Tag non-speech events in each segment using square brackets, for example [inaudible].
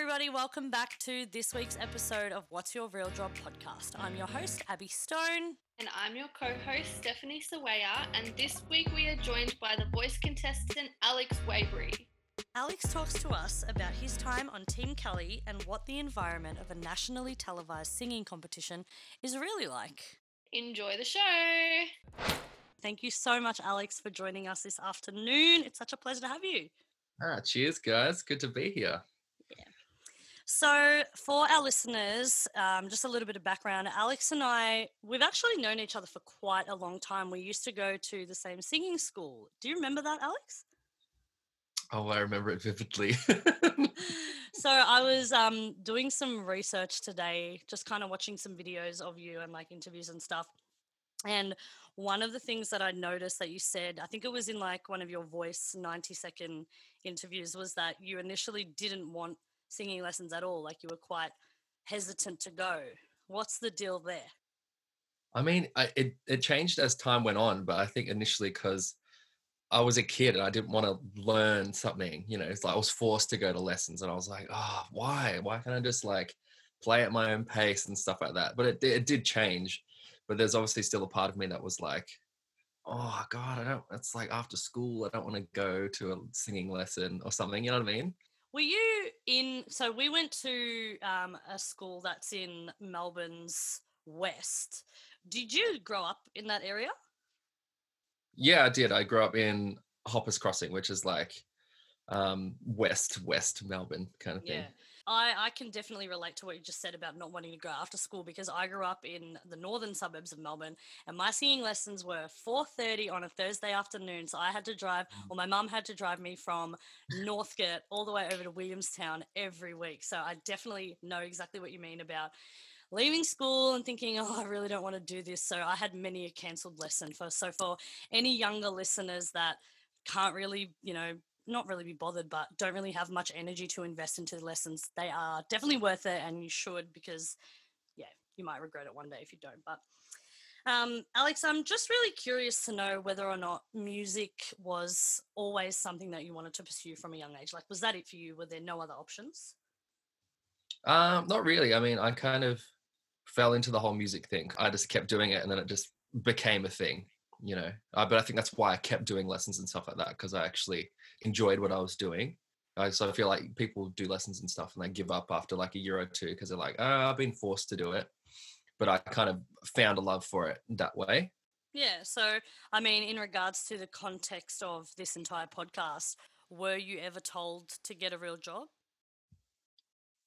everybody. Welcome back to this week's episode of What's Your Real Job podcast. I'm your host, Abby Stone. And I'm your co host, Stephanie Sawaya. And this week we are joined by the voice contestant, Alex Weybury. Alex talks to us about his time on Team Kelly and what the environment of a nationally televised singing competition is really like. Enjoy the show. Thank you so much, Alex, for joining us this afternoon. It's such a pleasure to have you. Ah, cheers, guys. Good to be here. So, for our listeners, um, just a little bit of background. Alex and I, we've actually known each other for quite a long time. We used to go to the same singing school. Do you remember that, Alex? Oh, I remember it vividly. [laughs] so I was um, doing some research today, just kind of watching some videos of you and like interviews and stuff. And one of the things that I noticed that you said, I think it was in like one of your voice 90 second interviews, was that you initially didn't want singing lessons at all? Like you were quite hesitant to go. What's the deal there? I mean, I, it it changed as time went on, but I think initially because I was a kid and I didn't want to learn something. You know, it's like I was forced to go to lessons, and I was like, oh, why? Why can't I just like play at my own pace and stuff like that? But it it did change. But there's obviously still a part of me that was like, oh God, I don't. It's like after school, I don't want to go to a singing lesson or something. You know what I mean? Were you in? So we went to um, a school that's in Melbourne's west. Did you grow up in that area? Yeah, I did. I grew up in Hoppers Crossing, which is like um, west west Melbourne kind of thing. Yeah. I, I can definitely relate to what you just said about not wanting to go after school because I grew up in the northern suburbs of Melbourne and my singing lessons were 4.30 on a Thursday afternoon. So I had to drive, mm. or my mum had to drive me from Northcote all the way over to Williamstown every week. So I definitely know exactly what you mean about leaving school and thinking, [laughs] oh, I really don't want to do this. So I had many a cancelled lesson for. So for any younger listeners that can't really, you know, not really be bothered, but don't really have much energy to invest into the lessons, they are definitely worth it and you should because, yeah, you might regret it one day if you don't. But um, Alex, I'm just really curious to know whether or not music was always something that you wanted to pursue from a young age. Like, was that it for you? Were there no other options? Um, not really. I mean, I kind of fell into the whole music thing. I just kept doing it and then it just became a thing you know uh, but i think that's why i kept doing lessons and stuff like that because i actually enjoyed what i was doing. Uh, so i feel like people do lessons and stuff and they give up after like a year or two because they're like oh i've been forced to do it. But i kind of found a love for it that way. Yeah so i mean in regards to the context of this entire podcast were you ever told to get a real job?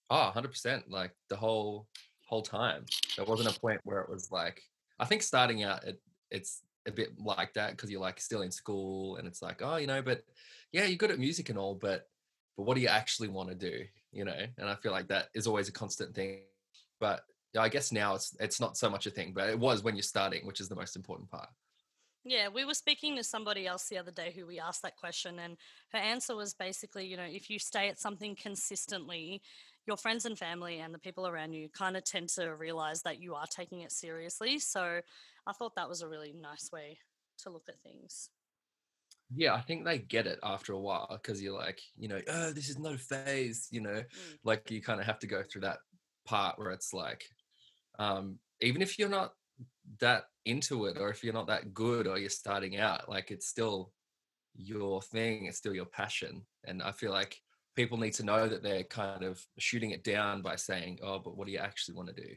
Oh 100% like the whole whole time. There wasn't a point where it was like i think starting out it, it's a bit like that because you're like still in school and it's like oh you know but yeah you're good at music and all but but what do you actually want to do you know? And i feel like that is always a constant thing but i guess now it's it's not so much a thing but it was when you're starting which is the most important part. Yeah, we were speaking to somebody else the other day who we asked that question, and her answer was basically, you know, if you stay at something consistently, your friends and family and the people around you kind of tend to realize that you are taking it seriously. So I thought that was a really nice way to look at things. Yeah, I think they get it after a while because you're like, you know, oh, this is not a phase, you know, mm. like you kind of have to go through that part where it's like, um, even if you're not that into it or if you're not that good or you're starting out, like it's still your thing, it's still your passion. And I feel like people need to know that they're kind of shooting it down by saying, oh, but what do you actually want to do?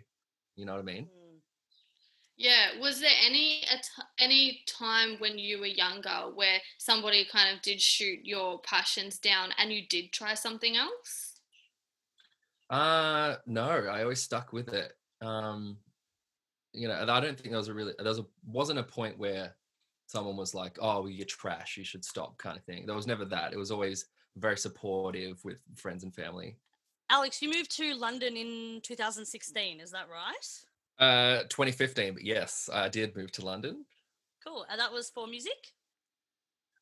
You know what I mean? Mm. Yeah. Was there any any time when you were younger where somebody kind of did shoot your passions down and you did try something else? Uh no, I always stuck with it. Um, you know, I don't think there was a really there was a wasn't a point where someone was like, "Oh, well, you're trash. You should stop," kind of thing. There was never that. It was always very supportive with friends and family. Alex, you moved to London in 2016, is that right? Uh, 2015, but yes, I did move to London. Cool. And that was for music?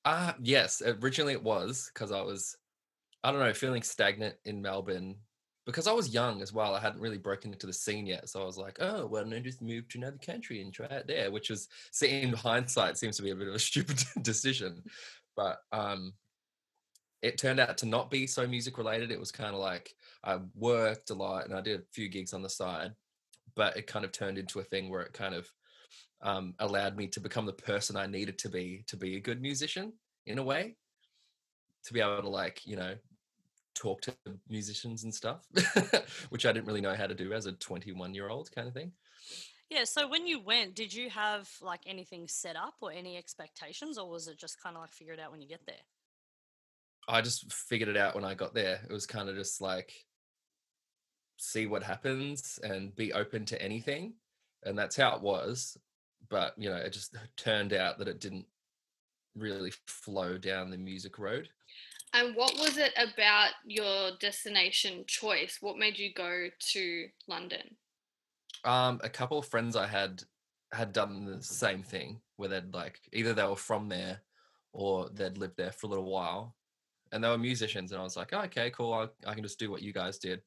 Uh, yes. Originally it was because I was, I don't know, feeling stagnant in Melbourne because I was young as well. I hadn't really broken into the scene yet. So I was like, oh, well, no, just move to another country and try it there, which is, in hindsight, seems to be a bit of a [laughs] stupid decision. But um, it turned out to not be so music related. It was kind of like I worked a lot and I did a few gigs on the side, but it kind of turned into a thing where it kind of um, allowed me to become the person I needed to be to be a good musician in a way, to be able to like you know talk to musicians and stuff, [laughs] which I didn't really know how to do as a 21 year old kind of thing. Yeah, so when you went, did you have like anything set up or any expectations, or was it just kind of like figure it out when you get there? I just figured it out when I got there. It was kind of just like see what happens and be open to anything. And that's how it was. But, you know, it just turned out that it didn't really flow down the music road. And what was it about your destination choice? What made you go to London? Um, a couple of friends I had had done the same thing where they'd like either they were from there or they'd lived there for a little while and they were musicians and i was like oh, okay cool I, I can just do what you guys did.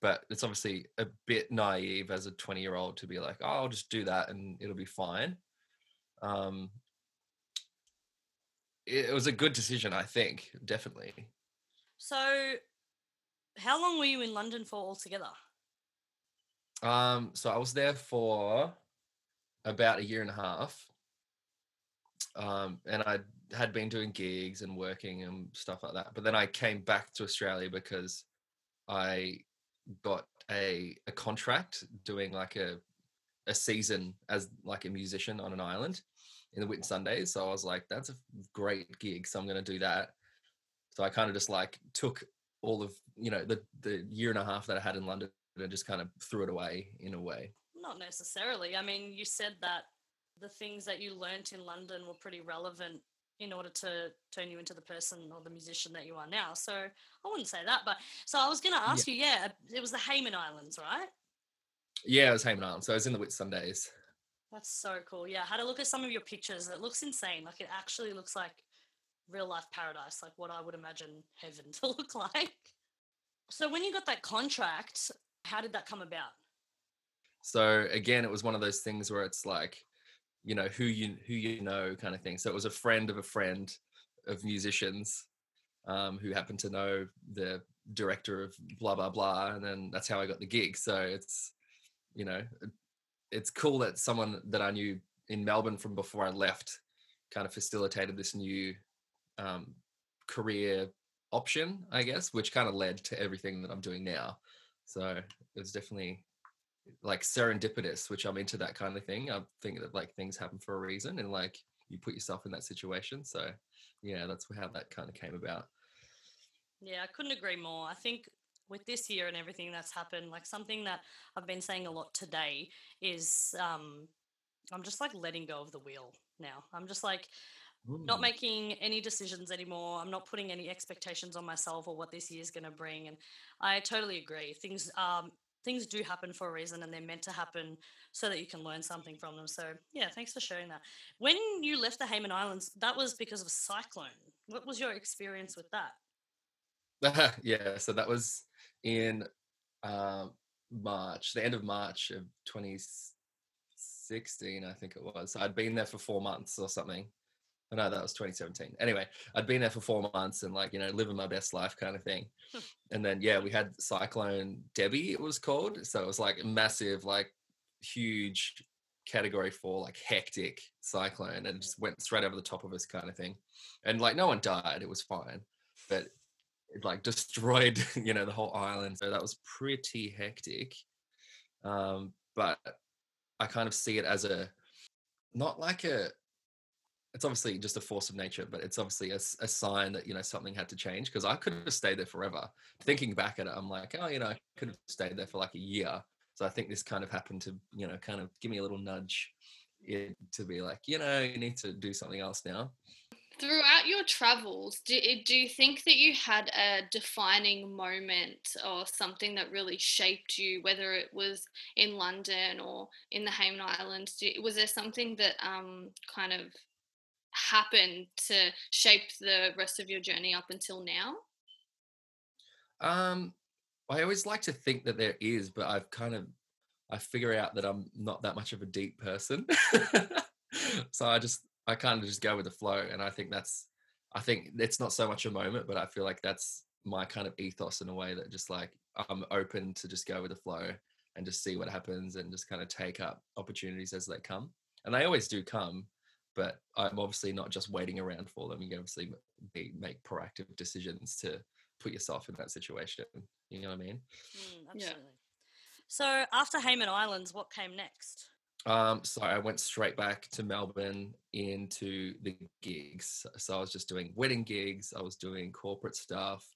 But it's obviously a bit naive as a 20 year old to be like oh i'll just do that and it'll be fine. Um it, it was a good decision i think definitely. So, how long were you in London for altogether? um so i was there for about a year and a half. Um and i had been doing gigs and working and stuff like that but then i came back to australia because i got a a contract doing like a a season as like a musician on an island in the Whitsundays. So I was like, that's a great gig. So I'm going to do that. So I kind of just like took all of you know the the year and a half that I had in London and just kind of threw it away in a way. Not necessarily. I mean, you said that the things that you learnt in London were pretty relevant in order to turn you into the person or the musician that you are now. So I wouldn't say that, but so I was going to ask you, yeah, uh, it was the Hayman Islands, right? Yeah, it was Hayman Island. So I was in the Whitsundays. That's so cool. Yeah, I had a look at some of your pictures. It looks insane. Like it actually looks like real life paradise, like what I would imagine heaven [laughs] to look like. So when you got that contract, how did that come about? So again, it was one of those things where it's like, you know, who you who you know kind of thing. So it was a friend of a friend of musicians um, who happened to know the director of blah blah blah, and then that's how I got the gig. So it's, you know, it's cool that someone that I knew in Melbourne from before I left kind of facilitated this new um, career option, I guess, which kind of led to everything that I'm doing now. So it was definitely like serendipitous, which I'm into that kind of thing. I think that like things happen for a reason and like you put yourself in that situation. So yeah, that's how that kind of came about. Yeah, I couldn't agree more. I think with this year and everything that's happened, like something that I've been saying a lot today is um, I'm just like letting go of the wheel now. I'm just like not Mm. making any decisions anymore. I'm not putting any expectations on myself or what this year is going to bring. And I totally agree. Things um things do happen for a reason and they're meant to happen so that you can learn something from them. So yeah, thanks for sharing that. When you left the Hayman Islands, that was because of a cyclone. What was your experience with that? [laughs] yeah, so that was in um, March, the end of March of 2016, I think it was. I'd been there for four months or something. Oh, no, that was 2017. Anyway, I'd been there for four months and like, you know, living my best life kind of thing. and then, yeah, we had Cyclone Debbie, it was called. So it was like a massive, like huge category four, like hectic cyclone and it just went straight over the top of us kind of thing. And like, no one died. It was fine. But it like [laughs] destroyed, you know, the whole island. So that was pretty hectic. Um, but I kind of see it as a, not like a, it's obviously just a force of nature, but it's obviously a sign that you know something had to change because I could have stayed there forever. Thinking back at it, I'm like, oh, you know, I could have stayed there for like a year. So I think this kind of happened to you know kind of give me a little nudge to be like, you know, you need to do something else now. Throughout your travels, do, do you think that you had a defining moment or something that really shaped you, whether it was in London or in the Hayman Islands? Do, was there something that um, kind of happened to shape the rest of your journey up until now? Um, I always like to think that there is, but I've kind of I figure out that I'm not that much of a deep person. [laughs] so I just I kind of just go with the flow, and I think that's I think it's not so much a moment, but I feel like that's my kind of ethos in a way that just like I'm open to just go with the flow and just see what happens and just kind of take up opportunities as they come. And they always do come, but I'm obviously not just waiting around for them. You can obviously be, make proactive decisions to put yourself in that situation. You know what I mean? Mm, absolutely. Yeah. So after Hayman Islands, what came next? Um, so I went straight back to Melbourne into the gigs. So I was just doing wedding gigs. I was doing corporate stuff,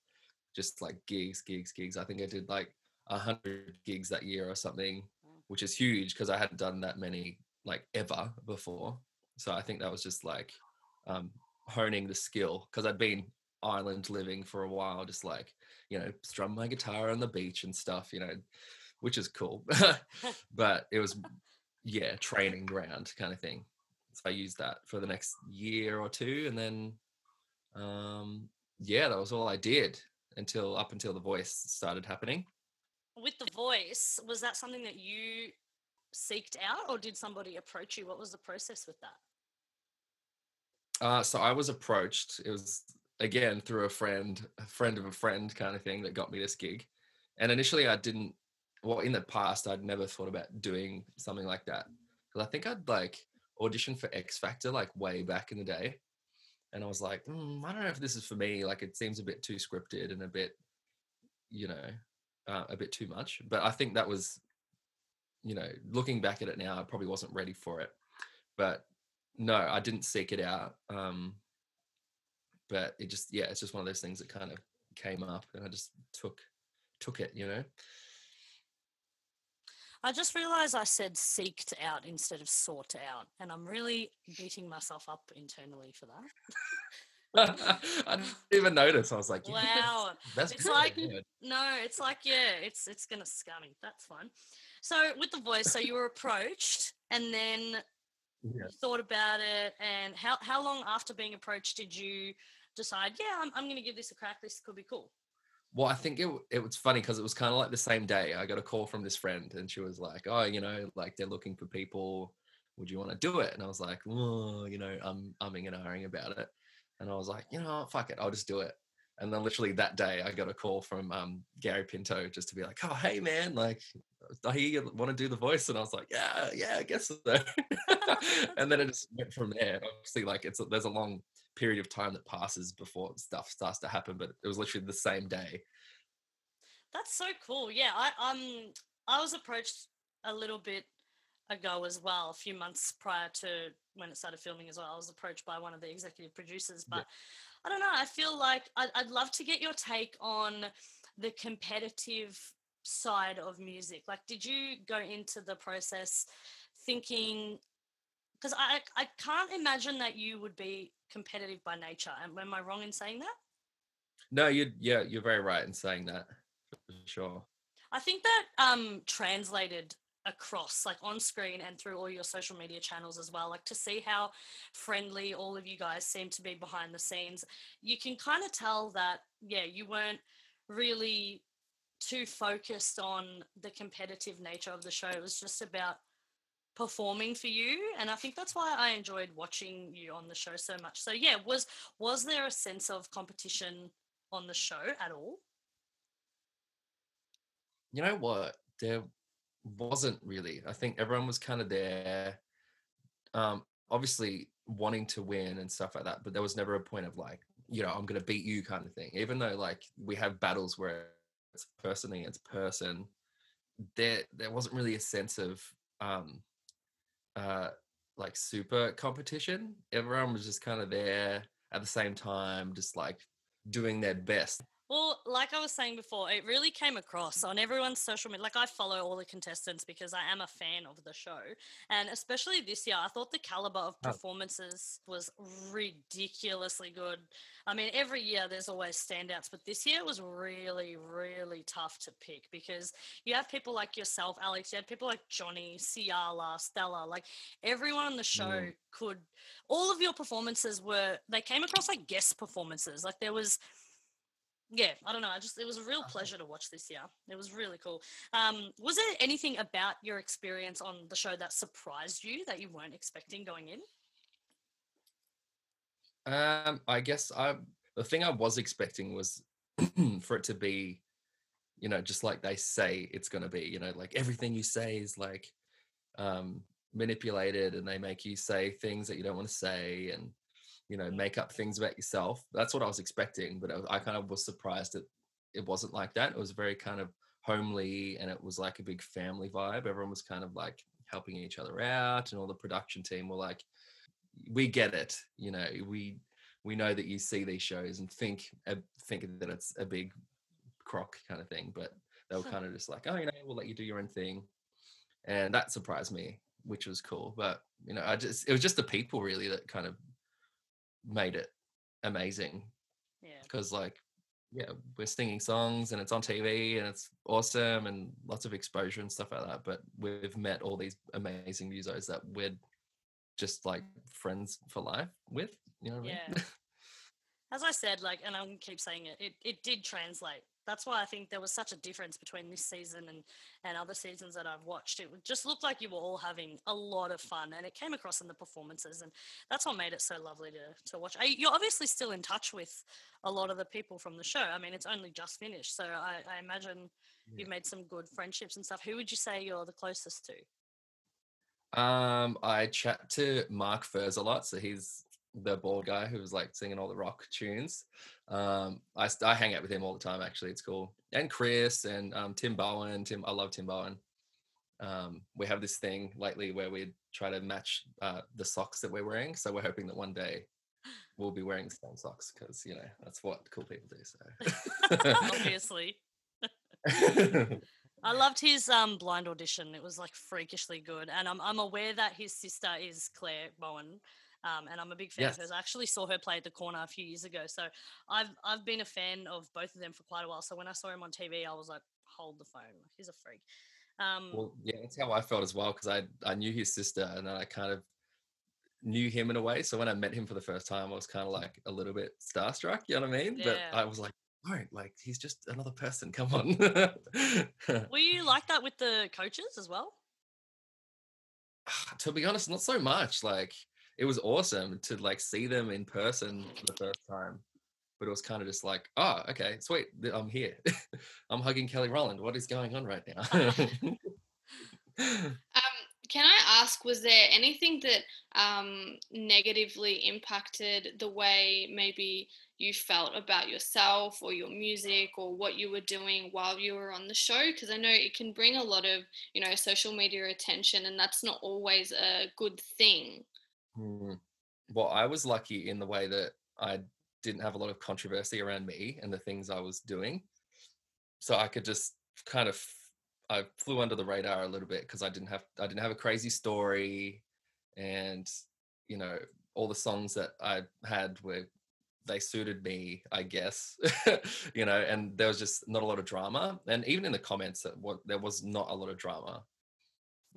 just like gigs, gigs, gigs. I think I did like a hundred gigs that year or something, which is huge because I hadn't done that many like ever before. So I think that was just like um, honing the skill because I'd been island living for a while, just like you know, strum my guitar on the beach and stuff, you know, which is cool. [laughs] [laughs] but it was yeah, training ground kind of thing. So I used that for the next year or two, and then um, yeah, that was all I did until up until the voice started happening. With the voice, was that something that you seeked out, or did somebody approach you? What was the process with that? Uh, so I was approached. It was again through a friend, a friend of a friend kind of thing that got me this gig. And initially, I didn't well in the past I'd never thought about doing something like that because I think I'd like auditioned for X Factor like way back in the day, and I was like, mm, I don't know if this is for me. Like it seems a bit too scripted and a bit, you know, uh, a bit too much. But I think that was, you know, looking back at it now, I probably wasn't ready for it. But no, I didn't seek it out. Um, but it just yeah, it's just one of those things that kind of came up, and I just took took it, you know. I just realized I said seeked out instead of sought out, and I'm really beating myself up internally for that. [laughs] I didn't even notice. I was like, "Wow, that's it's like no, it's like yeah, it's it's gonna me. That's fine." So with the voice, so you were approached, and then yeah. thought about it, and how how long after being approached did you decide? Yeah, I'm I'm gonna give this a crack. This could be cool. Well, I think it it was funny because it was kind of like the same day. I got a call from this friend, and she was like, "Oh, you know, like they're looking for people. Would you want to do it?" And I was like, "Oh, you know, I'm umming and ahhing about it." And I was like, "You know, fuck it, I'll just do it." And then literally that day, I got a call from um, Gary Pinto just to be like, "Oh, hey man, like, I hear you want to do the voice," and I was like, "Yeah, yeah, I guess so." [laughs] and then it just went from there. Obviously, like it's a, there's a long period of time that passes before stuff starts to happen, but it was literally the same day. That's so cool. Yeah, I um I was approached a little bit ago as well, a few months prior to when it started filming as well. I was approached by one of the executive producers, but. I don't know. I feel like I'd, I'd love to get your take on the competitive side of music. Like, did you go into the process thinking? Because I I can't imagine that you would be competitive by nature. Am, am I wrong in saying that? No, you yeah, you're very right in saying that. For sure. I think that um translated across like on screen and through all your social media channels as well like to see how friendly all of you guys seem to be behind the scenes you can kind of tell that yeah you weren't really too focused on the competitive nature of the show. It was just about performing for you and i think that's why i enjoyed watching you on the show so much. So yeah was was there a sense of competition on the show at all? You know what? There wasn't really i think everyone was kind of there um obviously wanting to win and stuff like that but there was never a point of like you know i'm gonna beat you kind of thing even though like we have battles where it's person against person there there wasn't really a sense of um uh, like super competition. Everyone was just kind of there at the same time, just like doing their best. Well, like I was saying before, it really came across on everyone's social media. Like I follow all the contestants because I am a fan of the show, and especially this year, I thought the caliber of performances was ridiculously good. I mean, every year there's always standouts, but this year it was really, really tough to pick because you have people like yourself, Alex. You had people like Johnny, Ciala, Stella. Like everyone on the show mm. could. All of your performances were. They came across like guest performances. Like there was yeah, I don't know. I just it was a real pleasure to watch this year. It was really cool. Um, was there anything about your experience on the show that surprised you that you weren't expecting going in? Um, I guess I the thing I was expecting was [clears throat] for it to be, you know, just like they say it's gonna be, you know, like everything you say is like um manipulated and they make you say things that you don't want to say and you know make up things about yourself. That's what i was expecting but I, I kind of was surprised that it wasn't like that. It was very kind of homely and it was like a big family vibe. Everyone was kind of like helping each other out and all the production team were like we get it you know we we know that you see these shows and think uh, think that it's a big crock kind of thing but they were kind of just like oh you know we'll let you do your own thing and that surprised me which was cool but you know i just it was just the people really that kind of made it amazing Yeah. because like yeah we're singing songs and it's on tv and it's awesome and lots of exposure and stuff like that but we've met all these amazing musos that we're just like friends for life with you know what I mean? [laughs] As I said, like, and I'm gonna keep saying it, it, it did translate. That's why I think there was such a difference between this season and, and other seasons that I've watched. It just looked like you were all having a lot of fun, and it came across in the performances, and that's what made it so lovely to to watch. You're obviously still in touch with a lot of the people from the show. I mean, it's only just finished, so I, I imagine you've made some good friendships and stuff. Who would you say you're the closest to? um i chat to mark furze a lot so he's the bald guy who was like singing all the rock tunes um i, I hang out with him all the time actually it's cool and chris and um tim bowen tim i love tim bowen um we have this thing lately where we try to match uh the socks that we're wearing so we're hoping that one day we'll be wearing the same socks because you know that's what cool people do so [laughs] Obviously. [laughs] I loved his um blind audition. It was like freakishly good, and I'm I'm aware that his sister is Clare Bowen, um, and I'm a big fan Yes. of hers. I actually saw her play at the corner a few years ago, so I've I've been a fan of both of them for quite a while. So when I saw him on TV, I was like, hold the phone, he's a freak. Um, Well, yeah, that's how I felt as well because I I knew his sister and then I kind of knew him in a way. So when I met him for the first time, I was kind of like a little bit starstruck. You know what I mean? But I was like, don't like he's just another person. Come on. were you like that with the coaches as well? [sighs] to be honest, not so much. Like it was awesome to like see them in person for the first time. But it was kind of just like, oh, okay, sweet, I'm here. [laughs] I'm hugging Kelly Rowland. What is going on right now? [laughs] Um, can I ask, was there anything that um, negatively impacted the way maybe you felt about yourself or your music or what you were doing while you were on the show? Because I know it can bring a lot of, you know, social media attention, and that's not always a good thing. Hmm. Well, I was lucky in the way that I didn't have a lot of controversy around me and the things I was doing. So I could just kind of I flew under the radar a little bit because I didn't have I didn't have a crazy story and you know all the songs that I had were they suited me, I guess. [laughs] you know, and there was just not a lot of drama. And even in the comments that what there was not a lot of drama,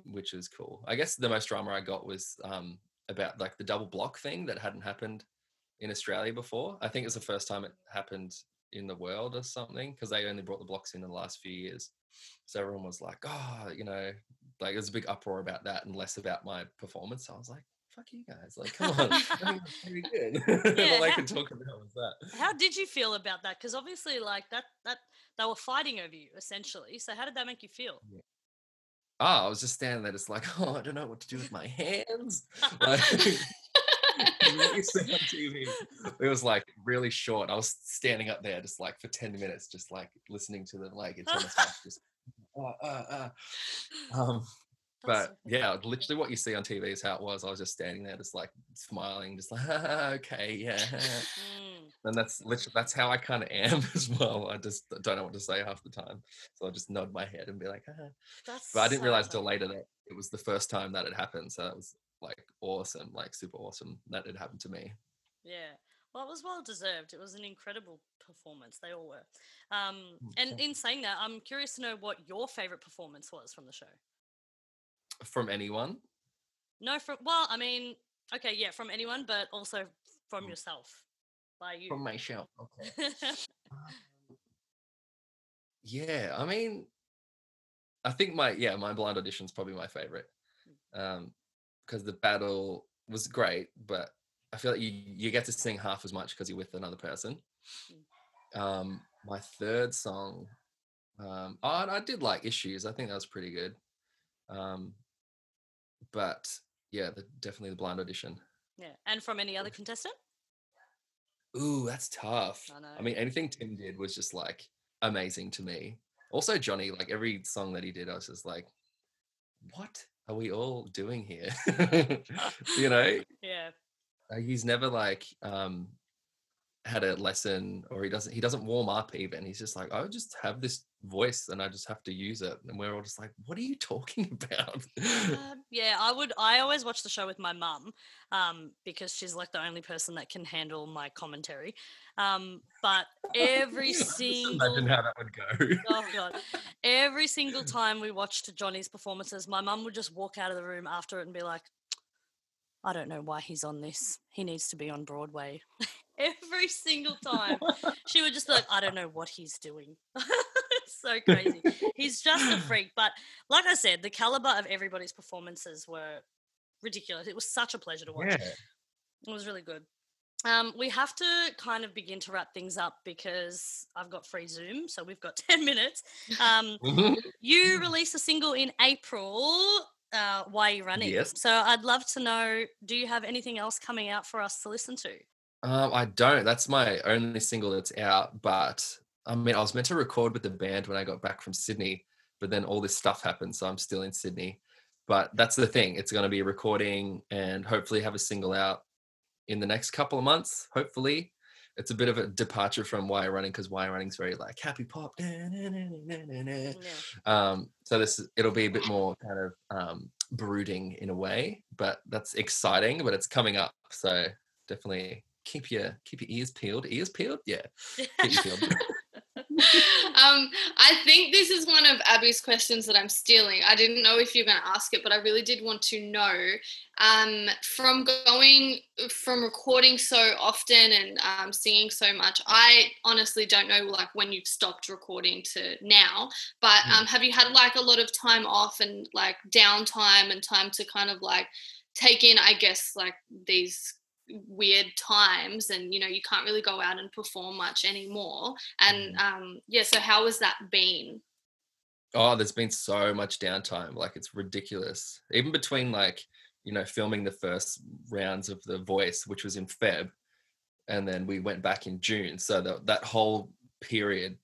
which is cool. I guess the most drama I got was um about like the double block thing that hadn't happened in Australia before. I think it's the first time it happened in the world or something because they only brought the blocks in in the last few years. So everyone was like, oh, you know, like there's a big uproar about that and less about my performance. So I was like, fuck you guys, like come on, [laughs] I mean, pretty good. [laughs] Yeah, All I could talk about was that. How did you feel about that? Because obviously, like that that they were fighting over you essentially. So how did that make you feel? Oh, I was just standing there, just like, [laughs] oh, I don't know what to do with my hands. [laughs] Like, [laughs] what you see on TV. It was like really short. I was standing up there just like for 10 minutes, just like listening to them like it's almost like just uh, uh, uh. Um, but yeah, literally what you see on TV is how it was. I was just standing there, just like smiling, just like [laughs] okay, yeah. Mm. And that's literally that's how I kind of am [laughs] as well. I just don't know what to say half the time, so I just nod my head and be like, ah. That's but I didn't so realize till later that it was the first time that it happened. So that was like awesome, like super awesome that it happened to me. Yeah. Well, it was well deserved. It was an incredible performance. They all were. Um, Mm, and in saying that, I'm curious to know what your favorite performance was from the show. From anyone, No, from well, I mean, okay, yeah, from anyone, but also from Mm. yourself, by you. from my show. Okay. [laughs] Yeah, I mean, I think my yeah my blind audition is probably my favorite, um, because the battle was great, but I feel like you you get to sing half as much because you're with another person. Um, my third song, um, oh, I did like issues. I think that was pretty good. Um, but yeah, the, definitely the blind audition. Yeah. And from any other contestant? Ooh, that's tough. I know. I mean, anything Tim did was just like amazing to me. Also, Johnny, like every song that he did, I was just like, what are we all doing here? [laughs] you know, [laughs] Yeah. Uh, he's never like um had a lesson or he doesn't he doesn't warm up even he's just like i just have this voice and i just have to use it and we're all just like what are you [laughs] talking about Uh, yeah, I would. I always watch the show with my mum um, because she's like the only person that can handle my commentary. Um, but every [laughs] single imagine how that would go oh god, [laughs] every single time we watched Johnny's performances, my mum would just walk out of the room after it and be like, "I don't know why he's on this. He needs to be on Broadway." [laughs] every single time, she would just be like, "I don't know what he's doing." [laughs] It's so crazy. He's just a freak. But like I said, the caliber of everybody's performances were ridiculous. It was such a pleasure to watch. yeah It was really good. Um, we have to kind of begin to wrap things up because I've got free Zoom, so we've got [laughs] 10 minutes. Um, you released a single in April. Uh, Why are you running? Yes. So I'd love to know do you have anything else coming out for us to listen to? Um i don't that's my only single that's out but i mean i was meant to record with the band when i got back from sydney but then all this stuff happened so i'm still in sydney. But that's the thing it's going to be recording and hopefully have a single out in the next couple of months hopefully. It's a bit of a departure from why running because why running is very like happy pop Yeah. um so this it'll be a bit more kind of um brooding in a way but that's exciting but it's coming up so definitely keep your keep your ears peeled ears peeled yeah peeled [laughs] um, I think this is one of Abby's questions that I'm stealing. I didn't know if you're going to ask it, but I really did want to know. Um, from going from recording so often and um, singing so much, I honestly don't know like when you've stopped recording to now. But um, have you had like a lot of time off and like downtime and time to kind of like take in, I guess, like these weird times and you know you can't really go out and perform much anymore. And um yeah so how has that been? Oh there's been so much downtime like it's ridiculous. Even between like you know filming the first rounds of the voice which was in feb and then we went back in june. So that, that whole period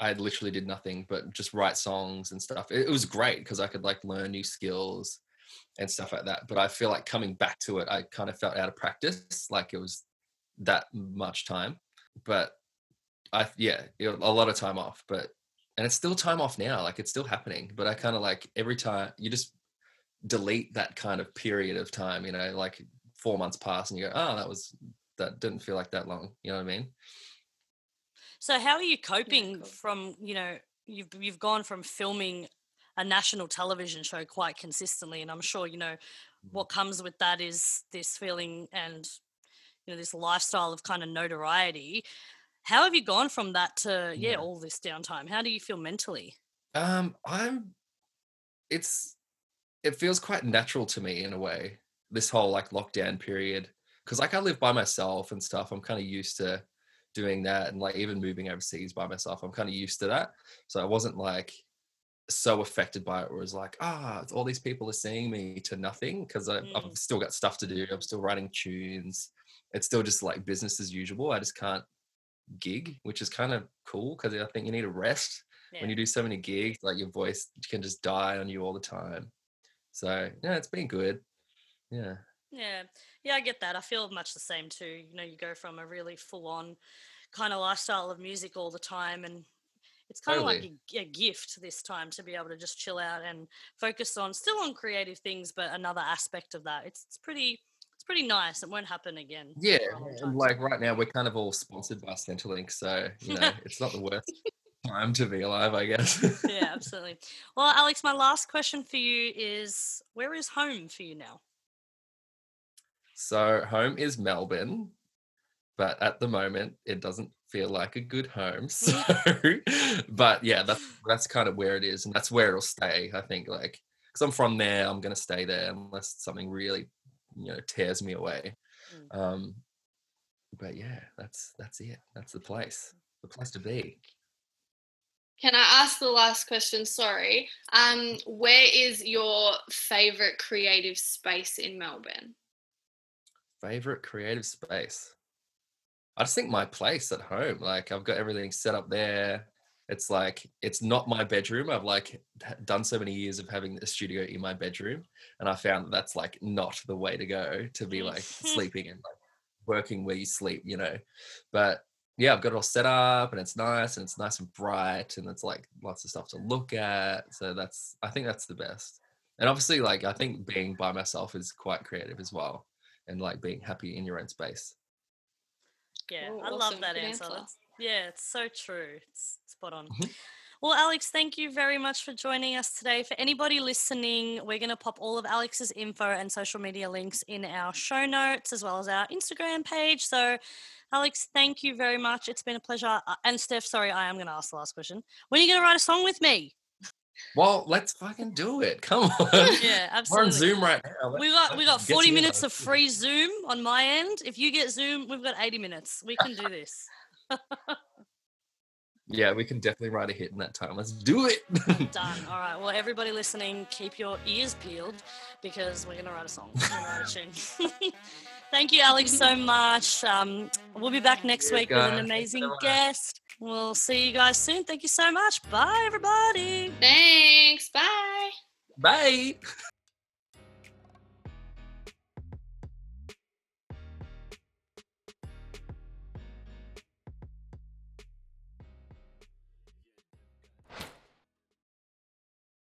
i literally did nothing but just write songs and stuff. It, it was great because i could like learn new skills and stuff like that but i feel like coming back to it i kind of felt out of practice like it was that much time but i yeah it- a lot of time off but and it's still time off now like it's still happening but i kind of like every time you just delete that kind of period of time you know like four months pass and you go oh that was that didn't feel like that long you know what i mean So how are you coping cool. from, you know, you've you've gone from filming a national television show quite consistently and I'm sure, you know, what comes with that is this feeling and you know this lifestyle of kind of notoriety. How have you gone from that to yeah, Yeah. all this downtime? How do you feel mentally? um i'm it's it feels quite natural to me in a way this whole like lockdown period because like i live by myself and stuff i'm kind of used to doing that and like even moving overseas by myself i'm kind of used to that so i wasn't like so affected by it where it was like ah all these people are seeing me to nothing because i've Mm. still got stuff to do i'm still writing tunes it's still just like business as usual i just can't gig which is kind of cool because i think you need a rest Yeah. when you do so many gigs, like your voice can just die on you all the time. So yeah, it's been good. Yeah. Yeah, yeah, I get that. I feel much the same too. You know, you go from a really full-on kind of lifestyle of music all the time, and it's kind of like a, a gift this time to be able to just chill out and focus on still on creative things, but another aspect of that. It's it's pretty it's pretty nice. It won't happen again. Yeah. for a long And like right now we're kind of all sponsored by Centrelink. So, you know, [laughs] it's not the worst time to be alive, I guess. yeah, absolutely. Well, Alex, my last question for you is: Where is home for you now? so home is Melbourne, but at the moment it doesn't feel like a good home. [laughs] So but yeah, that's that's kind of where it is, and that's where it'll stay, I think, like because I'm from there, I'm gonna stay there unless something really, you know, tears me away. Mm. Um, but yeah, that's that's it. That's the place. The place to be. Can I ask the last question? Sorry. Um, where is your favorite creative space in Melbourne? Favorite creative space. I just think my place at home. Like I've got everything set up there. It's like it's not my bedroom. I've like done so many years of having a studio in my bedroom, and I found that that's like not the way to go to be like [laughs] sleeping and like working where you sleep, you know. But yeah, I've got it all set up and it's nice and it's nice and bright and it's like lots of stuff to look at. So that's I think that's the best. And obviously, like I think being by myself is quite creative as well, and like being happy in your own space. Yeah, I love that answer. answer. Yeah, it's so true. It's spot on. Mhm. Well, Alex, thank you very much for joining us today. For anybody listening, we're going to pop all of Alex's info and social media links in our show notes as well as our Instagram page. So, Alex, thank you very much. It's been a pleasure. Uh, And Steph, sorry, I am going to ask the last question. When are you going to write a song with me? Well, let's fucking do it. [laughs] Come on. Yeah, We're on. Zoom right now. We got we got 40 minutes of free Zoom on my end. If you get Zoom, we've got 80 minutes. We can do this. [laughs] Yeah, we can definitely write a hit in that time. Let's do it. [laughs] Done. All right. Well, everybody listening, keep your ears peeled because we're gonna write a song. We're gonna write a tune. Thank you, Alex, so much. Um, we'll be back next Cheers, week with an Thanks so amazing much. guest. We'll see you guys soon. Thank you so much. Bye, everybody. Thanks. Bye. Bye. [laughs]